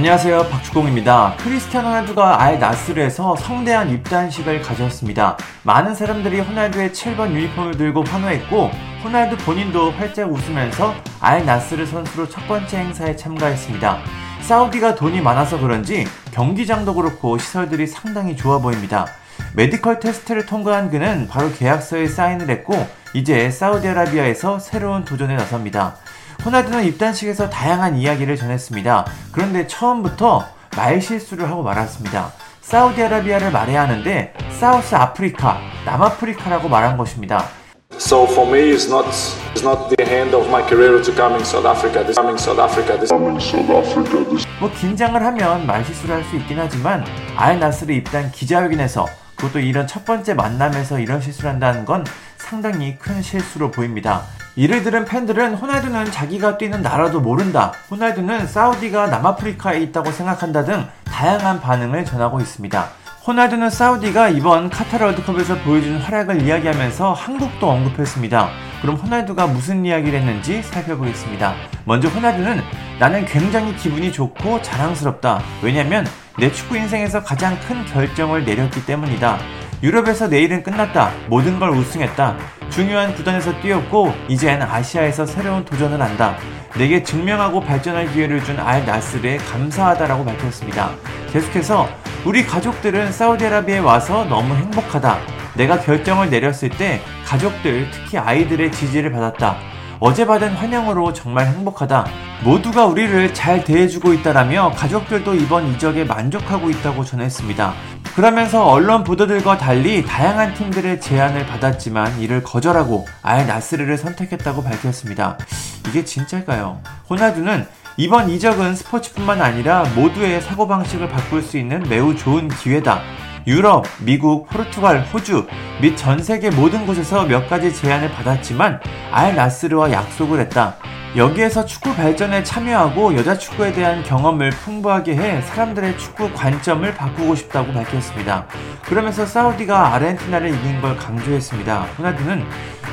안녕하세요 박주공입니다. 크리스티아노 호날두가 알 나스르에서 성대한 입단식을 가졌습니다. 많은 사람들이 호날두의 7번 유니폼을 들고 환호했고 호날두 본인도 활짝 웃으면서 알 나스르 선수로 첫 번째 행사에 참가했습니다. 사우디가 돈이 많아서 그런지 경기장도 그렇고 시설들이 상당히 좋아 보입니다. medical 테스트를 통과한 그는 바로 계약서에 사인을 했고 이제 사우디아라비아에서 새로운 도전에 나섭니다. 호날두는 입단식에서 다양한 이야기를 전했습니다. 그런데 처음부터 말 실수를 하고 말았습니다. 사우디아라비아를 말해야 하는데 사우스 아프리카, 남아프리카라고 말한 것입니다. So for me, it's not it's not the end of my career to come in South Africa. This coming South Africa. This coming South Africa. This 뭐 긴장을 하면 말 실수를 할 수 있긴 하지만 알 나스르 입단 기자회견에서 그것도 이런 첫 번째 만남에서 이런 실수를 한다는 건 상당히 큰 실수로 보입니다. 이를 들은 팬들은 호날두는 자기가 뛰는 나라도 모른다. 호날두는 사우디가 남아프리카에 있다고 생각한다 등 다양한 반응을 전하고 있습니다. 호날두는 사우디가 이번 카타르 월드컵에서 보여준 활약을 이야기하면서 한국도 언급했습니다. 그럼 호날두가 무슨 이야기를 했는지 살펴보겠습니다. 먼저 호날두는 나는 굉장히 기분이 좋고 자랑스럽다. 왜냐면 내 축구 인생에서 가장 큰 결정을 내렸기 때문이다. 유럽에서 내일은 끝났다. 모든 걸 우승했다. 중요한 구단에서 뛰었고 이젠 아시아에서 새로운 도전을 한다. 내게 증명하고 발전할 기회를 준 알 나스르에 감사하다라고 밝혔습니다. 계속해서 우리 가족들은 사우디아라비아에 와서 너무 행복하다. 내가 결정을 내렸을 때 가족들, 특히 아이들의 지지를 받았다. 어제 받은 환영으로 정말 행복하다. 모두가 우리를 잘 대해주고 있다라며 가족들도 이번 이적에 만족하고 있다고 전했습니다. 그러면서 언론 보도들과 달리 다양한 팀들의 제안을 받았지만 이를 거절하고 알 나스르를 선택했다고 밝혔습니다. 이게 진짜일까요? 호나두는 이번 이적은 스포츠뿐만 아니라 모두의 사고방식을 바꿀 수 있는 매우 좋은 기회다. 유럽, 미국, 포르투갈, 호주 및 전 세계 모든 곳에서 몇 가지 제안을 받았지만 알 나스르와 약속을 했다. 여기에서 축구 발전에 참여하고 여자 축구에 대한 경험을 풍부하게 해 사람들의 축구 관점을 바꾸고 싶다고 밝혔습니다. 그러면서 사우디가 아르헨티나를 이긴 걸 강조했습니다. 호나두는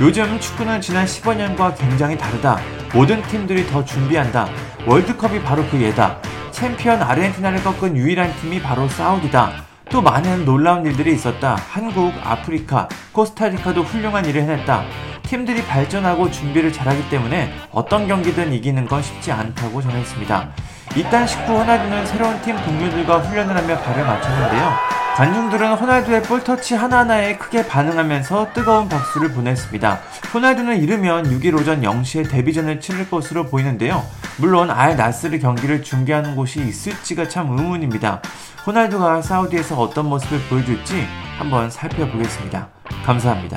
요즘 축구는 지난 15년과 굉장히 다르다. 모든 팀들이 더 준비한다. 월드컵이 바로 그 예다. 챔피언 아르헨티나를 꺾은 유일한 팀이 바로 사우디다. 또 많은 놀라운 일들이 있었다. 한국, 아프리카, 코스타리카도 훌륭한 일을 해냈다. 팀들이 발전하고 준비를 잘하기 때문에 어떤 경기든 이기는 건 쉽지 않다고 전했습니다. 이딴 식후 호날두는 새로운 팀 동료들과 훈련을 하며 발을 맞췄는데요. 관중들은 호날두의 볼터치 하나하나에 크게 반응하면서 뜨거운 박수를 보냈습니다. 호날두는 이르면 6일 오전 0시에 데뷔전을 치를 것으로 보이는데요. 물론 알 나스르 경기를 중계하는 곳이 있을지가 참 의문입니다. 호날두가 사우디에서 어떤 모습을 보여줄지 한번 살펴보겠습니다. 감사합니다.